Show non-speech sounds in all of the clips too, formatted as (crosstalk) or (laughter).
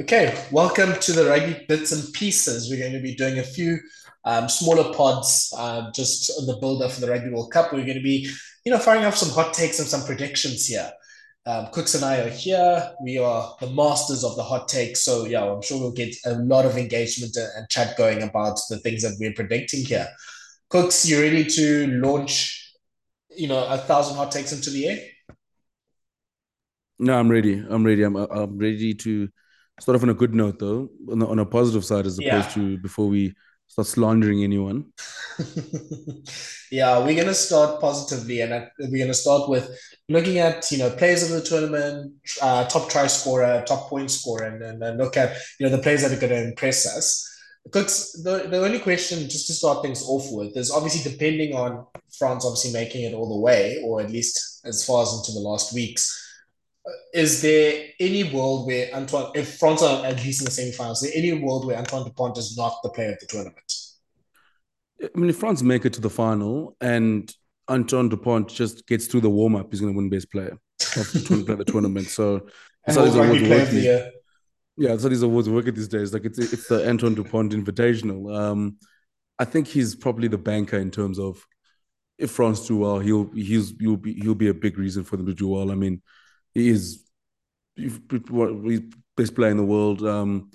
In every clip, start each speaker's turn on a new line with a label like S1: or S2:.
S1: Okay, welcome to the Rugby Bits and Pieces. We're going to be doing a few um, smaller pods uh, just on the build up for the Rugby World Cup. We're going to be, you know, firing off some hot takes and some predictions here. Um, Kooks and I are here. We are the masters of the hot takes. So, yeah, I'm sure we'll get a lot of engagement and chat going about the things that we're predicting here. Kooks, you ready to launch, you know, a thousand hot takes into the air?
S2: No, I'm ready. I'm ready. I'm, I'm ready to start off on a good note though, on, the, on a positive side as opposed yeah. to before we start slandering anyone. (laughs)
S1: yeah, we're gonna start positively, and we're gonna start with looking at you know players of the tournament, uh, top try scorer, top point scorer, and then look at you know the players that are going to impress us. Because the, the only question, just to start things off with, is obviously depending on France obviously making it all the way, or at least as far as into the last weeks is there any world where Antoine, if France are at least in the semi-finals, is there any world where Antoine Dupont is not the player of the tournament?
S2: I mean, if France make it to the final and Antoine Dupont just gets through the warm-up, he's going to win best player of the, the tournament. So
S1: how these awards work. These,
S2: yeah, that's how these awards work these days. Like it's it's the Antoine Dupont Invitational. Um, I think he's probably the banker in terms of if France do well, he'll he's he'll be he'll be a big reason for them to do well. I mean he is he's best player in the world. Um,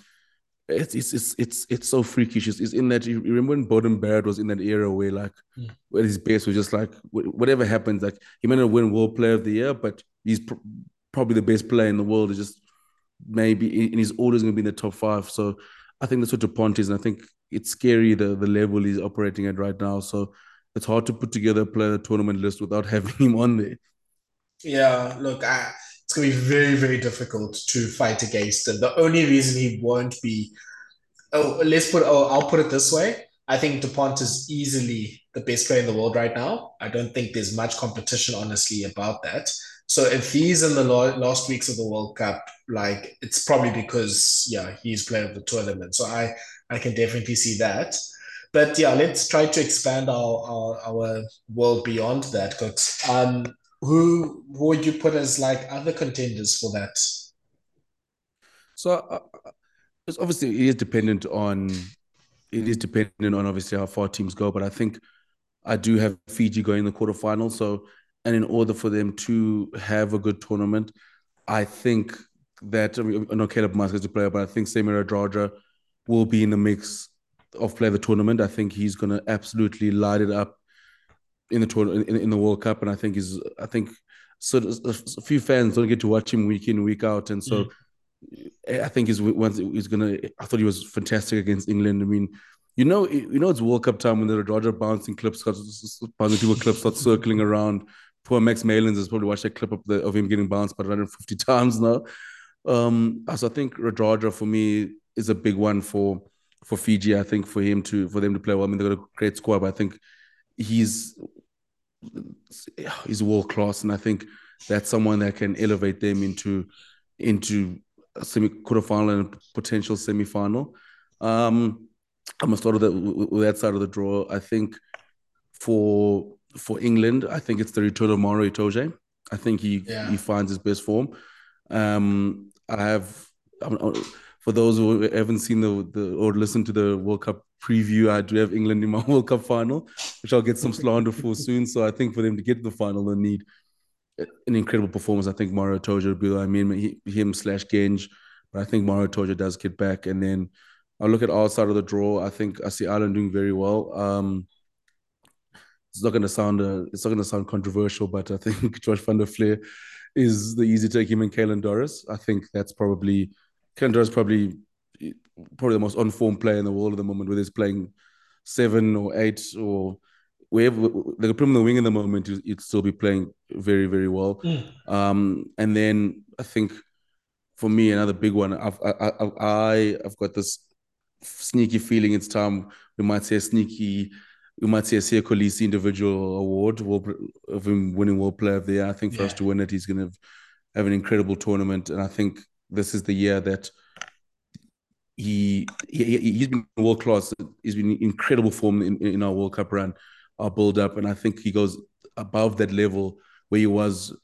S2: it's it's it's it's it's so freakish. It's, it's in that you remember when Beauden Barrett was in that era where like mm. where his base was just like whatever happens, like he might not win World Player of the Year, but he's pr- probably the best player in the world. It's just maybe and he's always going to be in the top five. So I think that's what Dupont is, and I think it's scary the the level he's operating at right now. So it's hard to put together a player tournament list without (laughs) having him on there.
S1: Yeah, look, I it's going to be very, very difficult to fight against him. The only reason he won't be, oh, let's put, oh, I'll put it this way. I think DuPont is easily the best player in the world right now. I don't think there's much competition, honestly, about that. So if he's in the last weeks of the World Cup, like it's probably because yeah he's player of the tournament. So I I can definitely see that. But yeah, let's try to expand our our, our world beyond that. Because um, who would you put as like other contenders for that?
S2: So uh, uh, it's obviously it is dependent on it is dependent on obviously how far teams go, but I think I do have Fiji going in the quarterfinal. So and in order for them to have a good tournament, I think that I, mean, I know Caleb Muntz is a player, but I think Semi Radradra will be in the mix of play the tournament. I think he's going to absolutely light it up in the tournament in, in, the World Cup, and I think he's I think so a few fans don't get to watch him week in week out, and so. Mm. I think he's once he's gonna. I thought he was fantastic against England. I mean, you know, you know, it's World Cup time when the Roger bouncing clips, bouncing people clips start circling around. Poor Max Malins has probably watched that clip of, the, of him getting bounced about 150 (laughs) times now. Um, so I think Radradra for me is a big one for for Fiji. I think for him to for them to play well. I mean, they've got a great squad, but I think he's he's world class, and I think that's someone that can elevate them into into a semi quarterfinal and potential semi final. Um, I'm gonna start with that, with that side of the draw. I think for for England, I think it's the return of Maro Itoje. I think he yeah. he finds his best form. Um, I have for those who haven't seen the, the or listened to the World Cup preview, I do have England in my (laughs) World Cup final, which I'll get some slander for (laughs) soon. So I think for them to get to the final, they need an incredible performance. I think will be, I mean, him slash Genge, but I think Maro Itoje does get back. And then I look at our side of the draw. I think I see Ireland doing very well. Um, it's not going to sound uh, it's not going to sound controversial, but I think (laughs) Josh van der Flier is the easy take him and Caelan Doris. I think that's probably Caelan Doris probably probably the most on-form player in the world at the moment, whether he's playing seven or eight or wherever they put him in the wing in the moment, he'd still be playing very, very well. Mm. Um, and then I think for me, another big one, I've I, I I've got this sneaky feeling it's time we might see a sneaky we might see a Siya Kolisi individual award of him winning World Player of the Year. I think for yeah. us to win it, he's going to have an incredible tournament, and I think this is the year that he, he he's been world class. He's been incredible form in, in our World Cup run, our build up, and I think he goes above that level where he was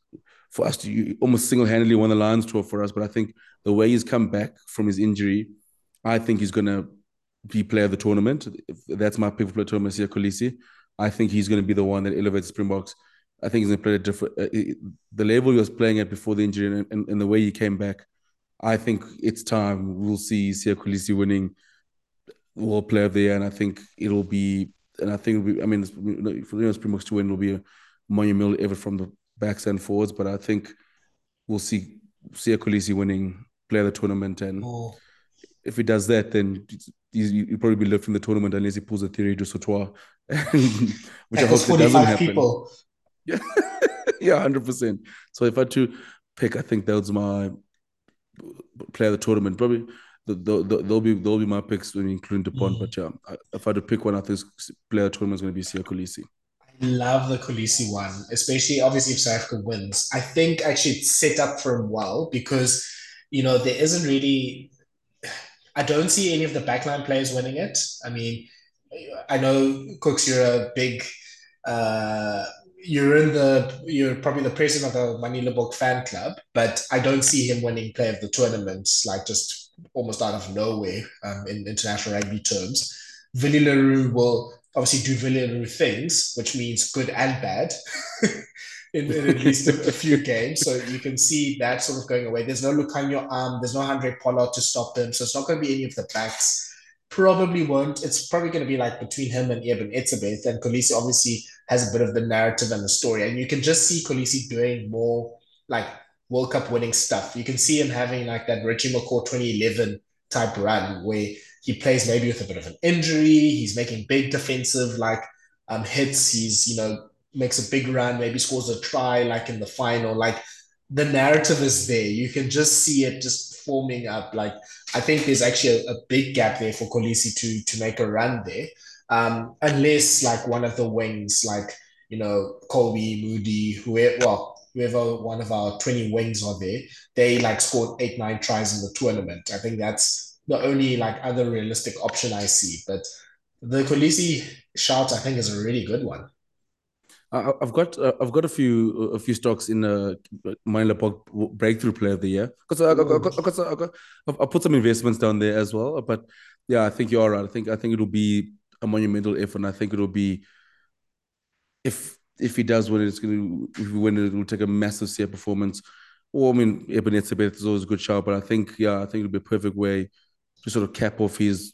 S2: for us to almost single handedly won the Lions tour for us. But I think the way he's come back from his injury, I think he's going to be player of the tournament. That's my pick for player tournament, Kolisi. I think he's going to be the one that elevates Springboks. I think he's going to play a different. Uh, the level he was playing at before the injury and, and, and, the way he came back, I think it's time we'll see Siya Kolisi winning World Player of the Year, and I think it'll be. And I think it'll be, I mean, for the Springboks to win will be a monumental effort from the backs and forwards. But I think we'll see Siya Kolisi winning Player of the Tournament, and oh. if he does that, then he'll probably be left in the tournament unless he pulls a Thierry Dusautoir, (laughs) which I hope doesn't happen. People. Yeah, (laughs) yeah, hundred percent. So if I had to pick, I think that's my player of the tournament. Probably the, the, the, they'll be they'll be my picks, when including Dupont. Mm. But yeah, if I had to pick one, I think player of the tournament is going to be Siya Kolisi.
S1: I love the Kolisi one, especially obviously if South Africa wins. I think actually it's set up for him well because you know there isn't really. I don't see any of the backline players winning it. I mean, I know Kooks, you're a big uh, you're in the you're probably the president of the Manie Libbok fan club, but I don't see him winning player of the tournament like just almost out of nowhere um, in international rugby terms. Le will obviously do Willie le things, which means good and bad. (laughs) in, in, at least a, a, few games. So you can see that sort of going away. There's no Lukhanyo Am, there's no Handré Pollard to stop him. So it's not going to be any of the backs. Probably won't. It's probably going to be like between him and Eben Etzebeth. And Kolisi obviously has a bit of the narrative and the story. And you can just see Kolisi doing more like World Cup winning stuff. You can see him having like that Richie McCaw 2011 type run where he plays maybe with a bit of an injury. He's making big defensive like um, hits. He's, you know, makes a big run, maybe scores a try like in the final. Like the narrative is there. You can just see it just forming up. Like I think there's actually a, a big gap there for Kolisi to to make a run there um, unless like one of the wings, like you know Kolbe, Moody, whoever, well, whoever one of our twenty wings are there, they like scored eight nine tries in the tournament. I think that's the only like other realistic option I see. But the Kolisi shout, I think, is a really good one.
S2: I've got uh, I've got a few a few stocks in the uh, Manie Libbok breakthrough player of the year because I, I, I, I, put some investments down there as well. But yeah, I think you're right. I think I think it'll be a monumental effort. And I think it'll be if if he does win it, it's going to if we win it, it'll take a massive set performance. Or I mean, Eben Etzebeth is always a good shout, but I think yeah, I think it'll be a perfect way to sort of cap off his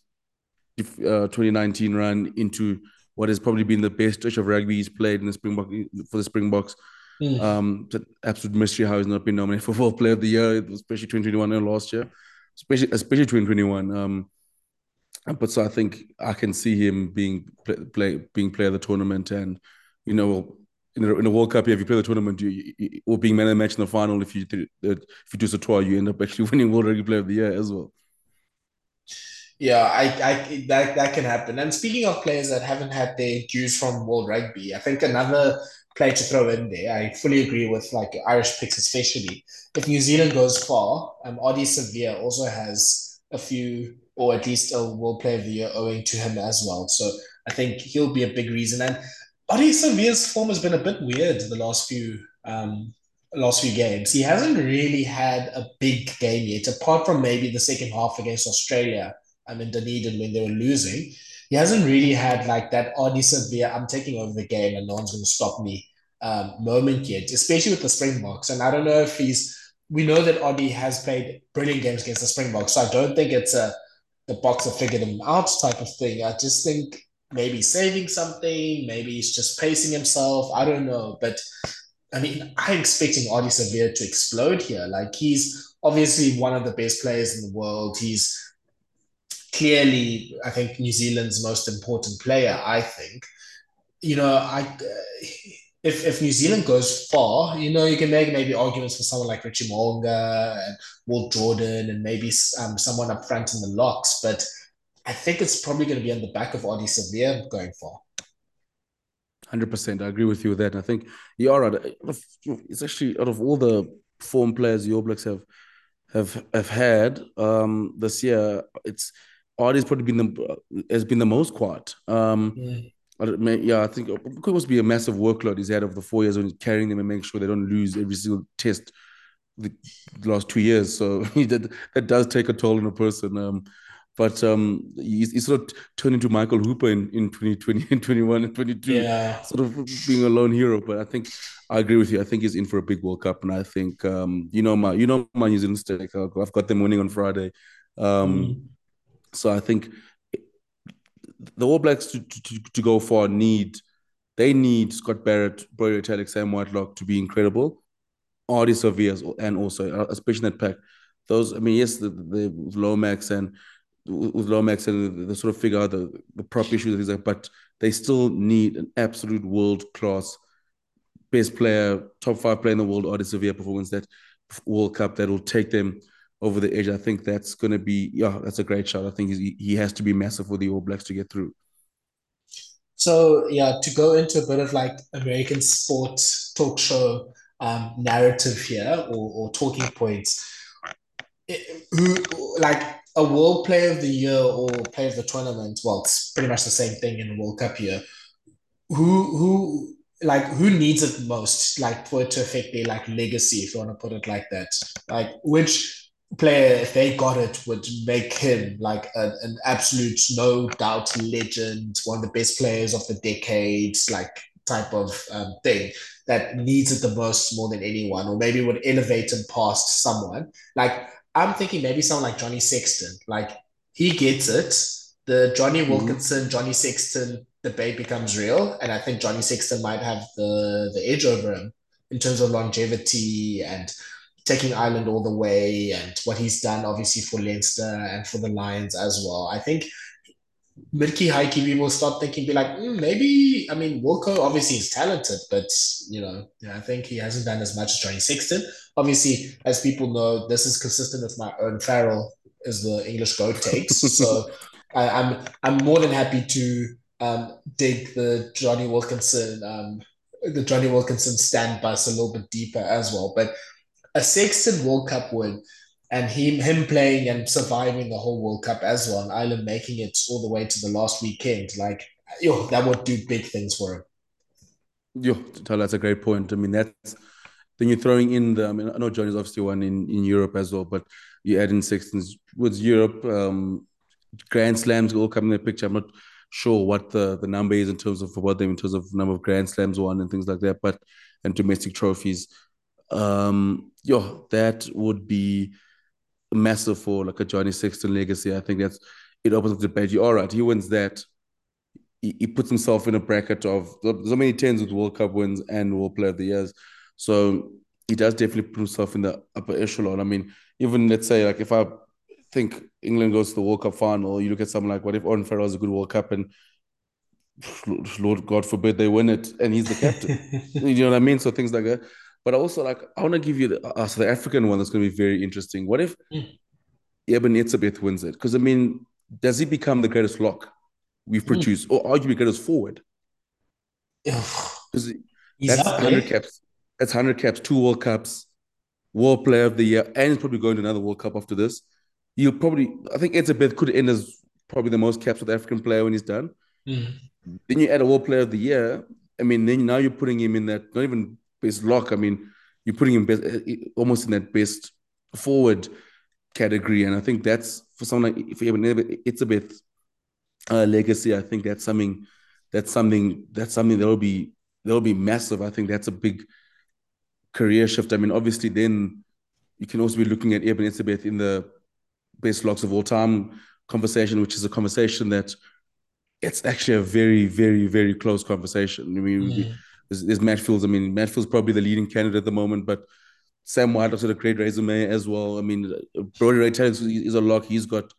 S2: uh, 2019 run into what has probably been the best stretch of rugby he's played in the Springbok for the Springboks. Mm. Um, absolute mystery how he's not been nominated (laughs) for World Player of the Year, especially 2021 and last year, especially especially 2021. Um, but so I think I can see him being play, being player of the tournament, and you know, in a, in the World Cup, if you play the tournament, you, you, or being man of the match in the final, if you if you do Sautoir, you end up (laughs) actually winning World Rugby Player of the Year as well.
S1: Yeah, I, I that that can happen. And speaking of players that haven't had their dues from World Rugby, I think another player to throw in there. I fully agree with like Irish picks, especially if New Zealand goes far. Um, Ardie Savea also has a few or at least a World Player of the Year owing to him as well. So I think he'll be a big reason. And Ardie Savea's form has been a bit weird the last few um, last few games. He hasn't really had a big game yet, apart from maybe the second half against Australia. I mean Dunedin when they were losing. He hasn't really had like that Ardie Savea, I'm taking over the game and no one's going to stop me um, moment yet, especially with the Springboks. And I don't know if he's, we know that Ardie has played brilliant games against the Springboks. So I don't think it's a, the boxer figured him out type of thing. I just think maybe saving something, maybe he's just pacing himself. I don't know. But I mean, I'm expecting Ardie Savea to explode here. Like he's obviously one of the best players in the world. He's clearly, I think, New Zealand's most important player, I think. You know, I if, if New Zealand goes far, you know, you can make maybe arguments for someone like Richie Mo'unga and Will Jordan and maybe um, someone up front in the locks. But I think it's probably going to be on the back of Ardie Savea going far.
S2: 100%. I agree with you with that. I think you are right. It's actually out of all the form players the All Blacks have have have had um, this year, it's Ardie's probably been the has been the most quiet. Um, yeah yeah, I think it must be a massive workload he's had over the four years when he's carrying them and making sure they don't lose every single test the last two years. So (laughs) he did, that does take a toll on a person. Um, but um, he's, he's, sort of turned into Michael Hooper in, in 2020 and 21 and 22,
S1: yeah.
S2: sort of being a lone hero. But I think I agree with you. I think he's in for a big World Cup, and I think um, you know my you know my New Zealand stake. I've got them winning on Friday. Um, mm. So I think the All Blacks to, to, to go far need they need Scott Barrett, Brodie Retallick, Sam Whitelock to be incredible. Ardie Savea and also uh, especially that pack. Those I mean yes the, the Lomax and with Lomax and the, sort of figure out the, the prop issues and things like but they still need an absolute world class best player, top five player in the world, Ardie Savea performance that World Cup that will take them over the edge. I think that's going to be, yeah, that's a great shot. I think he, he has to be massive for the All Blacks to get through.
S1: So, yeah, to go into a bit of like American sports talk show um, narrative here or, or talking points, it, who, like a World Player of the Year or Player of the Tournament, well, it's pretty much the same thing in World Cup year. Who who like who needs it most, like for it to affect their like legacy, if you want to put it like that? Like which player, if they got it, would make him like a, an absolute no doubt legend, one of the best players of the decades, like type of um, thing that needs it the most more than anyone, or maybe would elevate him past someone. Like I'm thinking maybe someone like Jonny Sexton. Like he gets it. The Jonny mm-hmm. Wilkinson, mm-hmm. Jonny Sexton debate becomes real, and I think Jonny Sexton might have the the edge over him in terms of longevity and taking Ireland all the way and what he's done obviously for Leinster and for the Lions as well. I think Midkey Heike people start thinking, be like, mm, maybe, I mean, Wilco obviously is talented, but, you know, yeah, I think he hasn't done as much as Jonny Sexton. Obviously, as people know, this is consistent with my Owen Farrell as the English goat takes. (laughs) so I, I'm I'm more than happy to um, dig the Jonny Wilkinson, um, the Jonny Wilkinson stand bus a little bit deeper as well. But a Sexton World Cup win and him him playing and surviving the whole World Cup as well, and Ireland making it all the way to the last weekend, like yo, that would do big things for him.
S2: Yo, that's a great point. I mean, that's then you're throwing in the. I mean, I know Johnny's obviously one in in Europe as well, but you add in Sexton's with Europe. Um, Grand Slams all come in the picture. I'm not sure what the, the number is in terms of what them in terms of number of Grand Slams won and things like that, but and domestic trophies. Um, yo, that would be massive for like a Jonny Sexton legacy. I think that's it opens up the debate. All right, he wins that. He, he puts himself in a bracket of so many tens with World Cup wins and World Player of the Years. So he does definitely put himself in the upper echelon. I mean, even let's say like if I think England goes to the World Cup final, you look at something like what if Owen Farrell has a good World Cup and Lord God forbid they win it and he's the captain. (laughs) you know what I mean? So things like that. But also like I want to give you the uh, so the African one that's going to be very interesting. What if mm. Eben wins it? Because I mean, does he become the greatest lock we've mm. produced, or arguably greatest forward? (sighs) Because that's hundred caps. That's hundred caps, two World Cups, World Player of the Year, and he's probably going to another World Cup after this you'll probably I think Etzebeth could end as probably the most caps with African player when he's done. Mm. Then you add a World Player of the Year. I mean, then now you're putting him in that not even best lock. I mean, you're putting him best, eh, eh, almost in that best forward category, and I think that's for someone like it's a bit uh, legacy. I think that's something that's something that's something that'll be that'll be massive. I think that's a big career shift. I mean, obviously, then you can also be looking at Eben Etzebeth in the best locks of all time conversation, which is a conversation that it's actually a very, very, very close conversation. I mean, mm. There's, there's Matt Fields. I mean, Matfield's probably the leading candidate at the moment, but Sam White also had a great resume as well. I mean, Brodie Retallick is a lock. He's got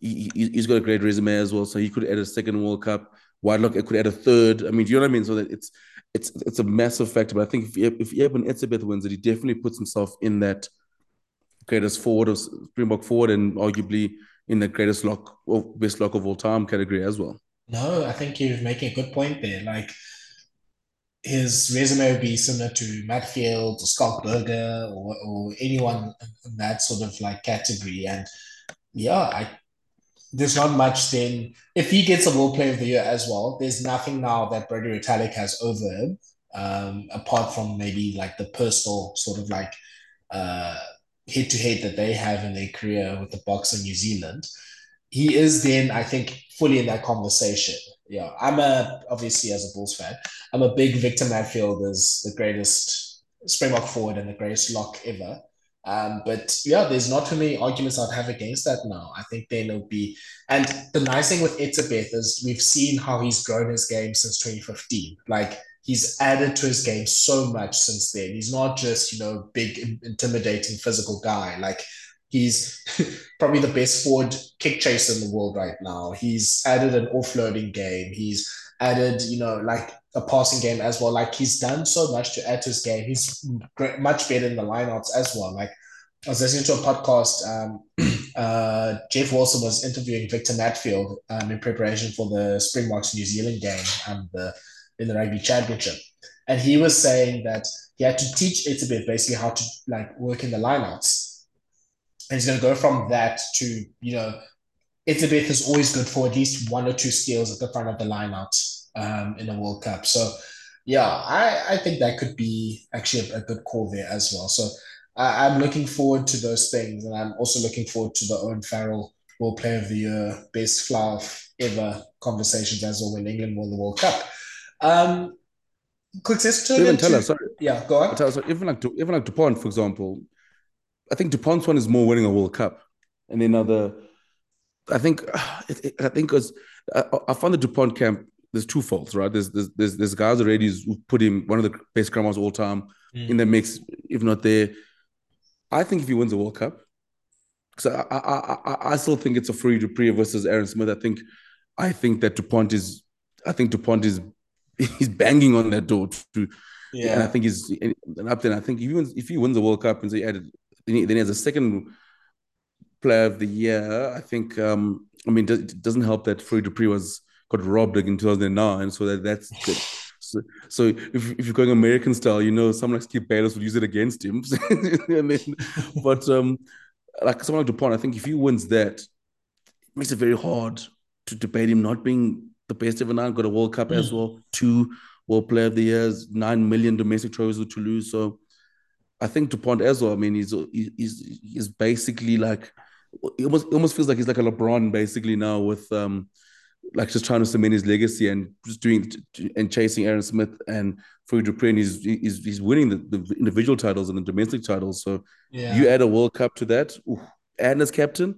S2: he, he's got a great resume as well, so he could add a second World Cup. White Whitelock could add a third. I mean, do you know what I mean? So that it's it's it's a massive factor. But I think if if Eben Etzebeth wins it, he definitely puts himself in that greatest forward of Springbok forward and arguably in the greatest lock or best lock of all time category as well.
S1: No, I think you're making a good point there. Like his resume would be similar to Matfield or Scott Burger or, or anyone in that sort of like category. And yeah, I there's not much then. If he gets a World Player of the Year as well, there's nothing now that Brodie Retallick has over him, um, apart from maybe like the personal sort of like uh, head to head that they have in their career with the Boks New Zealand. He is then, I think, fully in that conversation. Yeah, I'm a obviously as a Bulls fan, I'm a big Victor Matfield as the greatest Springbok forward and the greatest lock ever. Um, but yeah, there's not too many arguments I'd have against that now. I think then it'll be, and the nice thing with Etzebeth is we've seen how he's grown his game since 2015. Like he's added to his game so much since then. He's not just, you know, big, intimidating physical guy. Like he's probably the best forward kick chaser in the world right now. He's added an offloading game. He's added, you know, like a passing game as well. Like he's done so much to add to his game. He's great, much better in the lineouts as well. Like I was listening to a podcast. Um, (clears throat) uh, Jeff Wilson was interviewing Victor Matfield um, in preparation for the Springboks New Zealand game um, the, in the rugby championship, and he was saying that he had to teach Etzebeth basically how to like work in the lineouts, and he's going to go from that to you know Etzebeth is always good for at least one or two steals at the front of the lineouts um, in a World Cup. So, yeah, I, I think that could be actually a, a good call there as well. So, I, am looking forward to those things. And I'm also looking forward to the Owen Farrell World Player of the Year, best fluff ever conversations as well when England won the World Cup. Um, quick, let's turn
S2: even into, tell us, sorry.
S1: Yeah, go on.
S2: Tell us, even like even like Dupont, for example, I think Dupont's one is more winning a World Cup, and then other. I think, (sighs) I think because I, I found the Dupont camp there's two faults, right? There's there's there's, there's guys already who put him one of the best scrummers all time mm. in the mix, if not there. I think if he wins the World Cup, because I, I I I still think it's a Fourie du Preez versus Aaron Smith. I think I think that Dupont is I think Dupont is (laughs) he's banging on that door to yeah. And I think he's up there. I think if he wins, if he wins the World Cup and so he added, then he, then he has a second player of the year. I think. um I mean, it doesn't help that Fourie du Preez was got robbed like in 2009. So that that's good. So, so if, if you're going American style, you know, someone like Skip Bayless would use it against him. (laughs) then, but um, like someone like Dupont, I think if he wins that, it makes it very hard to debate him not being the best ever now. Got a World Cup mm. as well, two World Player of the Years, nine million domestic trophies to lose. So I think Dupont as well. I mean, he's he's he's basically like it almost it almost feels like he's like a LeBron basically now with um like just trying to cement his legacy and just doing and chasing Aaron Smith and Fourie du Preez. He's, he's he's winning the, the, individual titles and the domestic titles. So yeah. you add a World Cup to that, oof, and as captain.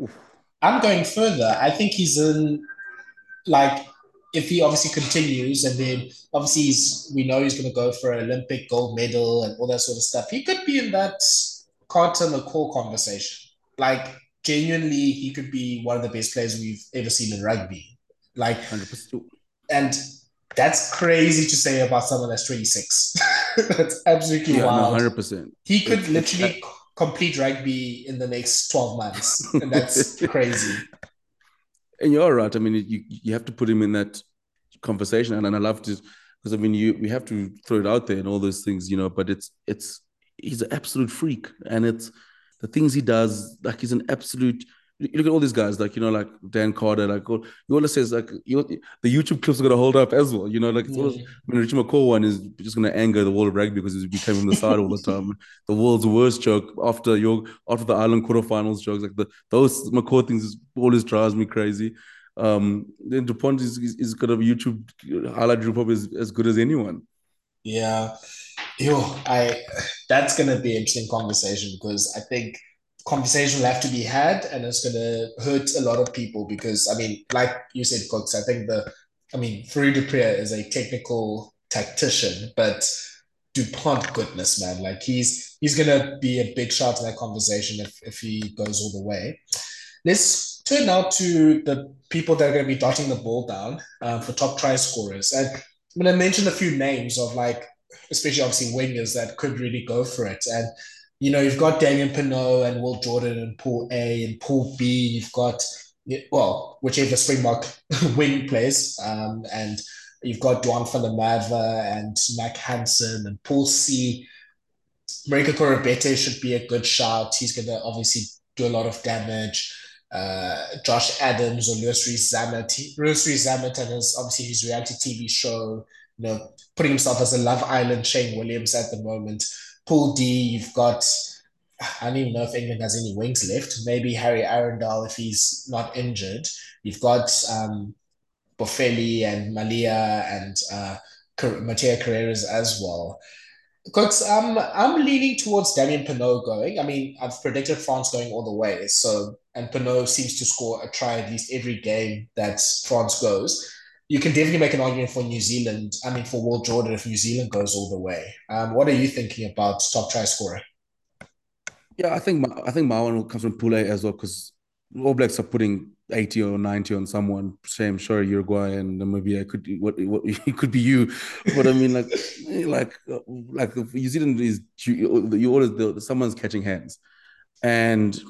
S1: Oof. I'm going further. I think he's in like if he obviously continues and then obviously he's we know he's going to go for an Olympic gold medal and all that sort of stuff. He could be in that Carter McCaw conversation. Like genuinely he could be one of the best players we've ever seen in rugby. Like 100%. and that's crazy to say about someone that's 26. (laughs) that's absolutely yeah, wild.
S2: No, 100%.
S1: He could literally complete rugby in the next 12 months. And that's (laughs) crazy.
S2: And you're right. I mean, you you have to put him in that conversation. And, and I love to because I mean you we have to throw it out there and all those things, you know, but it's it's he's an absolute freak. And it's the things he does, like he's an absolute. You look at all these guys, like you know, like Dan Carter, like all, you always says, like you, the YouTube clips are gonna hold up as well. You know, like it's always, I mean, Richie McCaw one is just gonna anger the world of rugby because he's becoming on the side all the (laughs) time. The world's worst joke after your after the Ireland quarterfinals jokes, like the those McCaw things is always drives me crazy. Um, then Dupont is, is, is kind of YouTube highlight reel probably as, as good as anyone.
S1: Yeah, yo, I that's gonna be an interesting conversation because I think conversation will have to be had and it's gonna hurt a lot of people because I mean, like you said, Kooks, I think the I mean, Fourie du Preez is a technical tactician, but Dupont, goodness man, like he's he's gonna be a big shot in that conversation if if he goes all the way. Let's turn now to the people that are going to be dotting the ball down uh, for top try scorers. And I'm going to mention a few names of like especially obviously wingers that could really go for it. And you know, you've got Damian Penaud and Will Jordan and Pool A and Pool B. You've got well, whichever Springbok (laughs) wing plays, um, and you've got Duhan van and Mack Hansen and Pool C. Marika Koroibete should be a good shout. He's going to obviously do a lot of damage. uh, Josh Adams or Louis Rees-Zammit. Louis Rees-Zammit and his obviously his reality TV show, you know, putting himself as a Love Island Shane Williams at the moment. Pool D, you've got I don't even know if England has any wings left. Maybe Harry Arundell if he's not injured. You've got um, Boffelli and Malia and uh, Mateo Carreras as well. Kooks, um, I'm leaning towards Damian Penaud going. I mean, I've predicted France going all the way. So, and Penaud seems to score a try at least every game that France goes. You can definitely make an argument for New Zealand. I mean, for Will Jordan if New Zealand goes all the way. Um, what are you thinking about top try scorer?
S2: Yeah, I think my, I think my one comes from Pule as well because All Blacks are putting 80 or 90 on someone. Same, sure, Uruguay and Namibia could what, what (laughs) it could be you, but I mean like like like New Zealand is you, you always the, someone's catching hands, and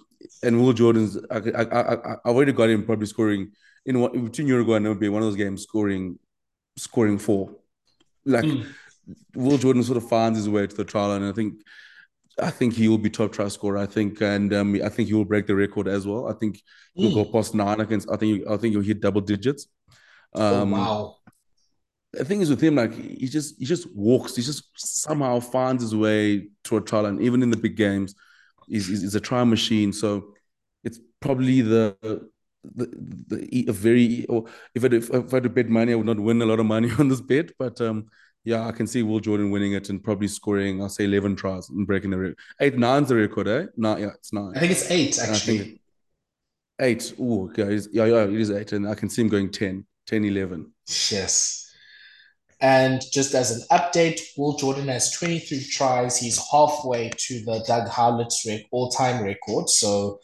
S2: and Will Jordan's I, I, I, I already got him probably scoring in what between Uruguay and Namibia one of those games scoring scoring four, like. Mm. Will Jordan sort of finds his way to the trial, and I think I think he will be top try scorer. I think, and um, I think he will break the record as well. I think he'll mm. go past nine against. I think I think he'll hit double digits.
S1: Oh, um, oh, wow.
S2: The thing is with him, like he just he just walks. He just somehow finds his way to a trial, and even in the big games, he's, he's a trial machine. So it's probably the the, the a very or if I if I had to bet money, I would not win a lot of money (laughs) on this bet, but um yeah, I can see Will Jordan winning it and probably scoring, I'll say 11 tries and breaking the record. Eight, nine's the record, eh? No, yeah, it's nine.
S1: I think it's eight, actually.
S2: Eight. Oh, okay. Yeah, yeah, it is eight. And I can see him going 10, 10, 11.
S1: Yes. And just as an update, Will Jordan has 23 tries. He's halfway to the Doug Howlett's all time record. So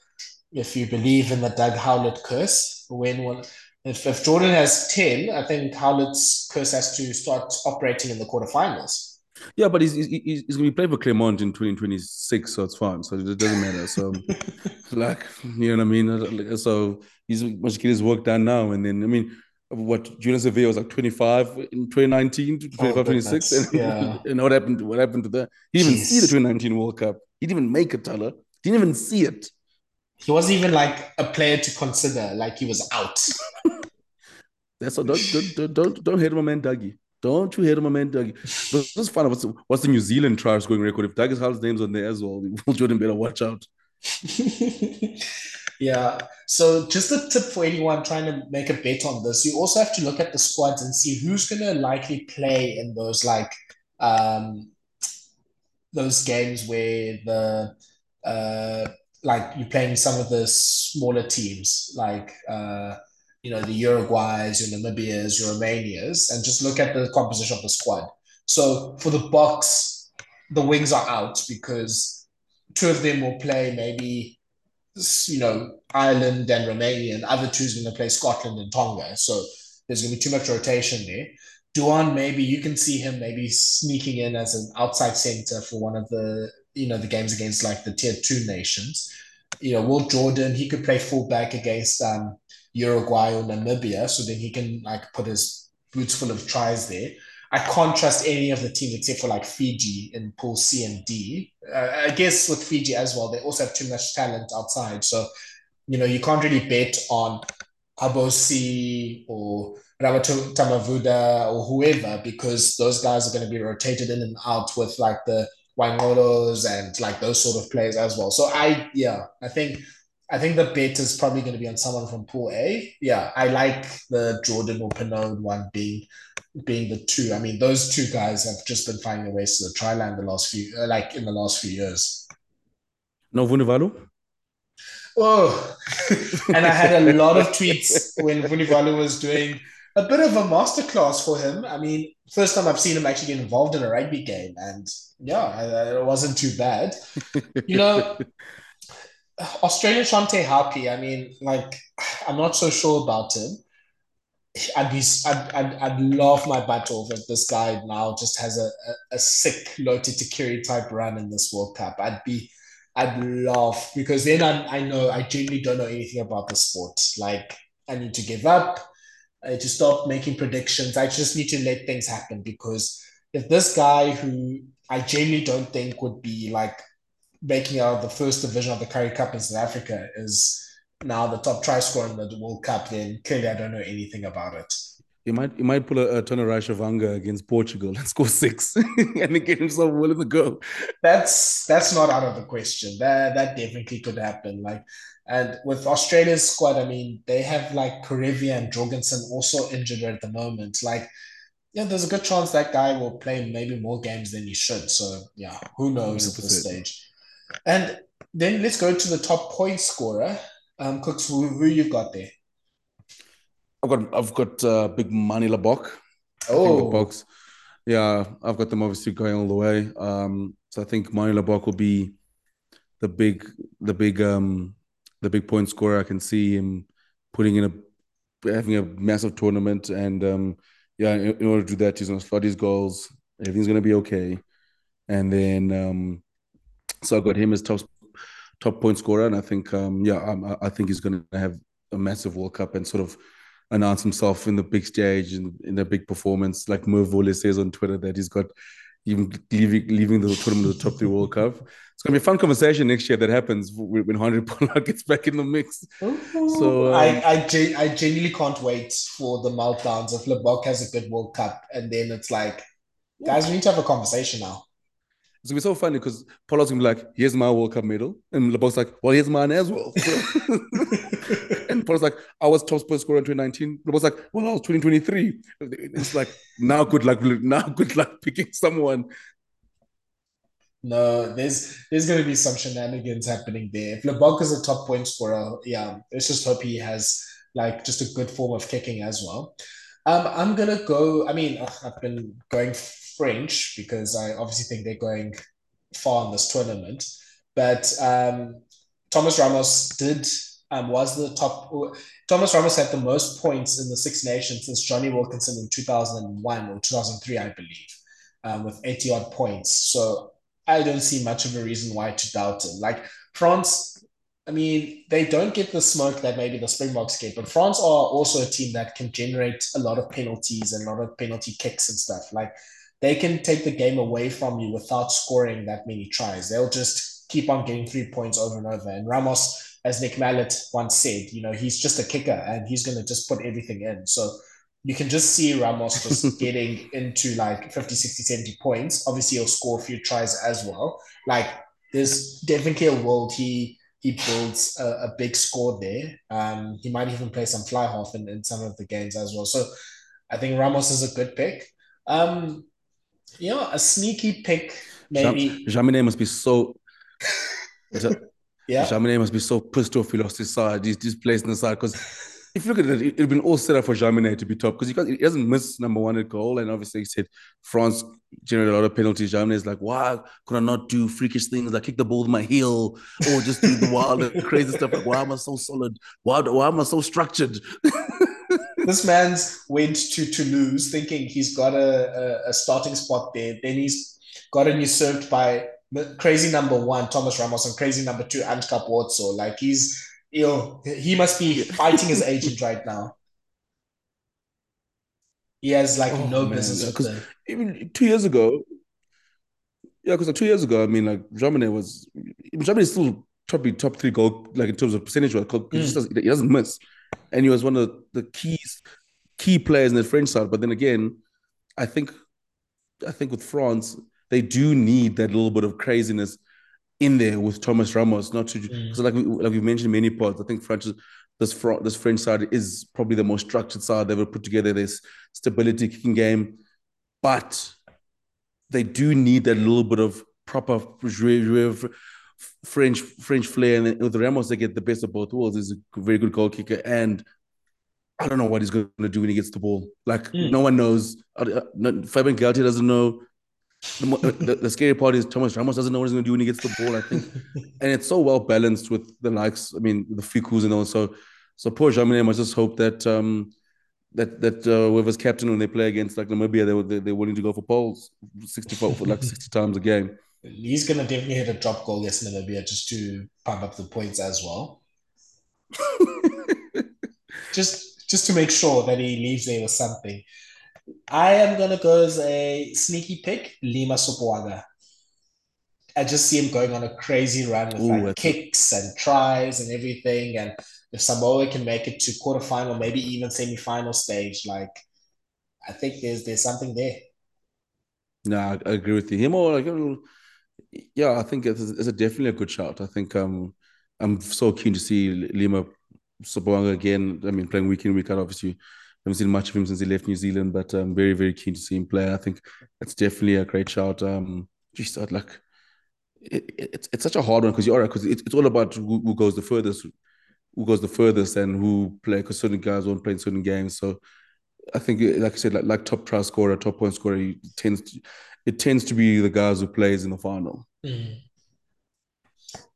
S1: if you believe in the Doug Howlett curse, when one if, if Jordan has 10, I think Howlett's curse has to start operating in the quarterfinals.
S2: Yeah, but he's, he's, he's going to be playing for Clermont in 2026, so it's fine. So it doesn't matter. So, (laughs) like, you know what I mean? So he's must get his work done now. And then, I mean, what Julian Savea was like 25 in 2019 to 25, oh, 26. And, yeah. (laughs) and what happened? To what happened to that? He didn't even see the 2019 World Cup. He didn't even make it, Thala. He didn't even see it.
S1: He wasn't even like a player to consider. Like he was out. (laughs)
S2: That's all. Don't don't don't don't, hate my man Dougie. Don't you hate my man Dougie. But this is fun. What's the, what's the New Zealand try scoring record? If Dougie's Hall's name's on there as well, (laughs) Jordan better watch out. (laughs)
S1: yeah. So just a tip for anyone trying to make a bet on this, you also have to look at the squads and see who's gonna likely play in those like um those games where the uh like you're playing some of the smaller teams like uh you know, the Uruguays, your Namibias, your Romanias, and just look at the composition of the squad. So for the Boks, the wings are out because two of them will play maybe, you know, Ireland and Romania, and other two is going to play Scotland and Tonga. So there's going to be too much rotation there. Duhan, maybe you can see him maybe sneaking in as an outside center for one of the, you know, the games against like the tier two nations. You know, Will Jordan, he could play fullback against um, Uruguay or Namibia, so then he can like put his boots full of tries there. I can't trust any of the teams except for like Fiji in Pool C and D. Uh, I guess with Fiji as well, they also have too much talent outside. So, you know, you can't really bet on Habosi or Ramatu Tamavuda or whoever because those guys are going to be rotated in and out with like the Wainiqolos and like those sort of players as well. So I, yeah, I think I think the bet is probably going to be on someone from Pool A. Yeah, I like the Jordan or Penaud one being being the two. I mean, those two guys have just been finding their ways to the try line the last few, uh, like in the last few years.
S2: No Vunivalu?
S1: Oh, (laughs) and I had a lot of tweets when Vunivalu was doing a bit of a masterclass for him. I mean, first time I've seen him actually get involved in a rugby game, and yeah, it wasn't too bad. You know, (laughs) Australian Shante Happy, I mean, like, I'm not so sure about him. I'd be, I'd, I'd, I'd love my butt off if this guy now just has a, a, a sick Lote Tuqiri type run in this World Cup. I'd be, I'd love because then I, I know I genuinely don't know anything about the sport. Like, I need to give up. Need to stop making predictions. I just need to let things happen because if this guy who I genuinely don't think would be like making out the first division of the Currie Cup in South Africa is now the top try scorer in the World Cup, then clearly I don't know anything about it.
S2: He might he might pull a, a Tony Rashavanga against Portugal and (laughs) score six (laughs) and get himself willing to go.
S1: That's that's not out of the question. That that definitely could happen. Like and with Australia's squad, I mean, they have like Pereira and Jorgensen also injured at the moment. Like, yeah, there's a good chance that guy will play maybe more games than he should. So yeah, who knows 100%. at this stage. And then let's go to the top point scorer. Um, Kooks, who, who you've got there?
S2: I've got I've got uh, big Manie Libbok.
S1: Oh,
S2: box. Yeah, I've got them obviously going all the way. Um, so I think Manie Libbok will be the big the big um the big point scorer. I can see him putting in a having a massive tournament, and um, yeah, in, in, order to do that, he's gonna slot his goals. Everything's gonna be okay, and then um, so I got him as top top point scorer, and I think um, yeah, I, I think he's gonna have a massive World Cup and sort of announce himself in the big stage and in a big performance, like Merv Wallace says on Twitter that he's got even leaving, leaving the tournament the top three World (laughs) Cup. It's going to be a fun conversation next year that happens when Handré Pollard (laughs) gets back in the mix.
S1: Ooh, so um, I, I, I genuinely can't wait for the meltdowns if Libbok has a good World Cup and then it's like, guys, we need to have a conversation now.
S2: It's gonna be so funny because Pollard's gonna be like, "Here's my World Cup medal," and Libbok's like, "Well, here's mine as well." (laughs) and Pollard's like, "I was top scorer in 2019." Libbok's like, "Well, I was 2023." It's like now, good luck. Now, good luck picking someone.
S1: No, there's there's gonna be some shenanigans happening there. If Libbok is a top point scorer, yeah, let's just hope he has like just a good form of kicking as well. Um, I'm gonna go. I mean, I've been going French because I obviously think they're going far in this tournament. But um, Thomas Ramos did um, was the top. Thomas Ramos had the most points in the Six Nations since Jonny Wilkinson in 2001 or 2003, I believe, um, with 80 odd points. So I don't see much of a reason why to doubt him. Like France, I mean, they don't get the smoke that maybe the Springboks get, but France are also a team that can generate a lot of penalties and a lot of penalty kicks and stuff. Like they can take the game away from you without scoring that many tries. They'll just keep on getting three points over and over. And Ramos, as Nick Mallett once said, you know, he's just a kicker and he's going to just put everything in. So you can just see Ramos just (laughs) getting into like 50, 60, 70 points. Obviously, he'll score a few tries as well. Like, there's definitely a world he he builds a, a big score there. Um, he might even play some fly half in, in some of the games as well. So I think Ramos is a good pick. Um, you know, a sneaky pick, maybe.
S2: Jaminet must be so.
S1: Yeah.
S2: Jaminet must be so pissed off he lost his side. He's, he's placed in the side because if you look at it, it would have been all set up for Jaminet to be top because he, he doesn't miss number one at goal. And obviously, he said France generated a lot of penalties. Jaminet is like, why could I not do freakish things like kick the ball with my heel or just do the wild, and crazy stuff? Like, why am I so solid? Why, why am I so structured? (laughs)
S1: this man's went to Toulouse thinking he's got a, a, a starting spot there. Then he's got he's gotten usurped by crazy number one, Thomas Ramos, and crazy number two, Ange Capuozzo. Like he's you know, He must be (laughs) fighting his agent right now. He has like oh, no man. business
S2: them. Even two years ago, yeah, because like two years ago, I mean, like Jaminet was Jaminet is still probably top three goal, like in terms of percentage, because mm. he, he doesn't miss and he was one of the keys key players in the French side. But then again, I think I think with France, they do need that little bit of craziness in there with Thomas Ramos, not to because mm. like we, like we mentioned many parts. I think French this this French side is probably the most structured side they've ever put together. This stability kicking game, but they do need that little bit of proper French French flair, and with Ramos, they get the best of both worlds. He's a very good goal kicker, and I don't know what he's going to do when he gets the ball. Like mm. no one knows. Fabien Galthié doesn't know. The, the, the, scary part is Thomas Ramos doesn't know what he's going to do when he gets the ball. I think, (laughs) and it's so well balanced with the likes. I mean, the Fikus and all. So so poor Jaminet must just hope that um, that that uh, whoever's captain when they play against like Namibia, they they they're willing to go for poles, sixty four for like sixty times a game
S1: he's gonna definitely hit a drop goal against Namibia just to pump up the points as well. (laughs) just just to make sure that he leaves there with something. I am gonna go as a sneaky pick, Lima Sopoaga. I just see him going on a crazy run with Ooh, like kicks and tries and everything. And if Samoa can make it to quarterfinal, maybe even semi-final stage, like I think there's there's something there.
S2: No, I, agree with you. Him or like, yeah, I think it's, it's a definitely a good shot. I think um, I'm so keen to see Lima Sopoaga again. I mean, playing week in week out. Obviously, haven't seen much of him since he left New Zealand, but I'm very very keen to see him play. I think that's definitely a great shout. Um, just like it, it's it's such a hard one because you're right because it's, it's all about who, who goes the furthest who goes the furthest and who play because certain guys won't play in certain games. So I think, like I said, like, like top try scorer, top point scorer, it tends to, it tends to be the guys who plays in the final.
S1: Mm.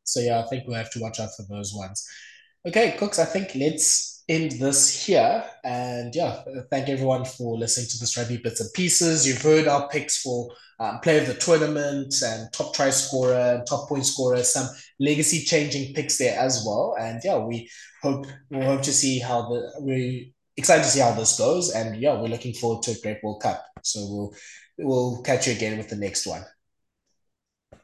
S1: So yeah, I think we'll have to watch out for those ones. Okay, Kooks, I think let's end this here. And yeah, thank everyone for listening to this rugby bits and pieces. You've heard our picks for um, player of the tournament and top try scorer and top point scorer, some legacy changing picks there as well. And yeah, we hope we hope to see how the we excited to see how this goes. And yeah, we're looking forward to a great World Cup. So we'll we'll catch you again with the next one.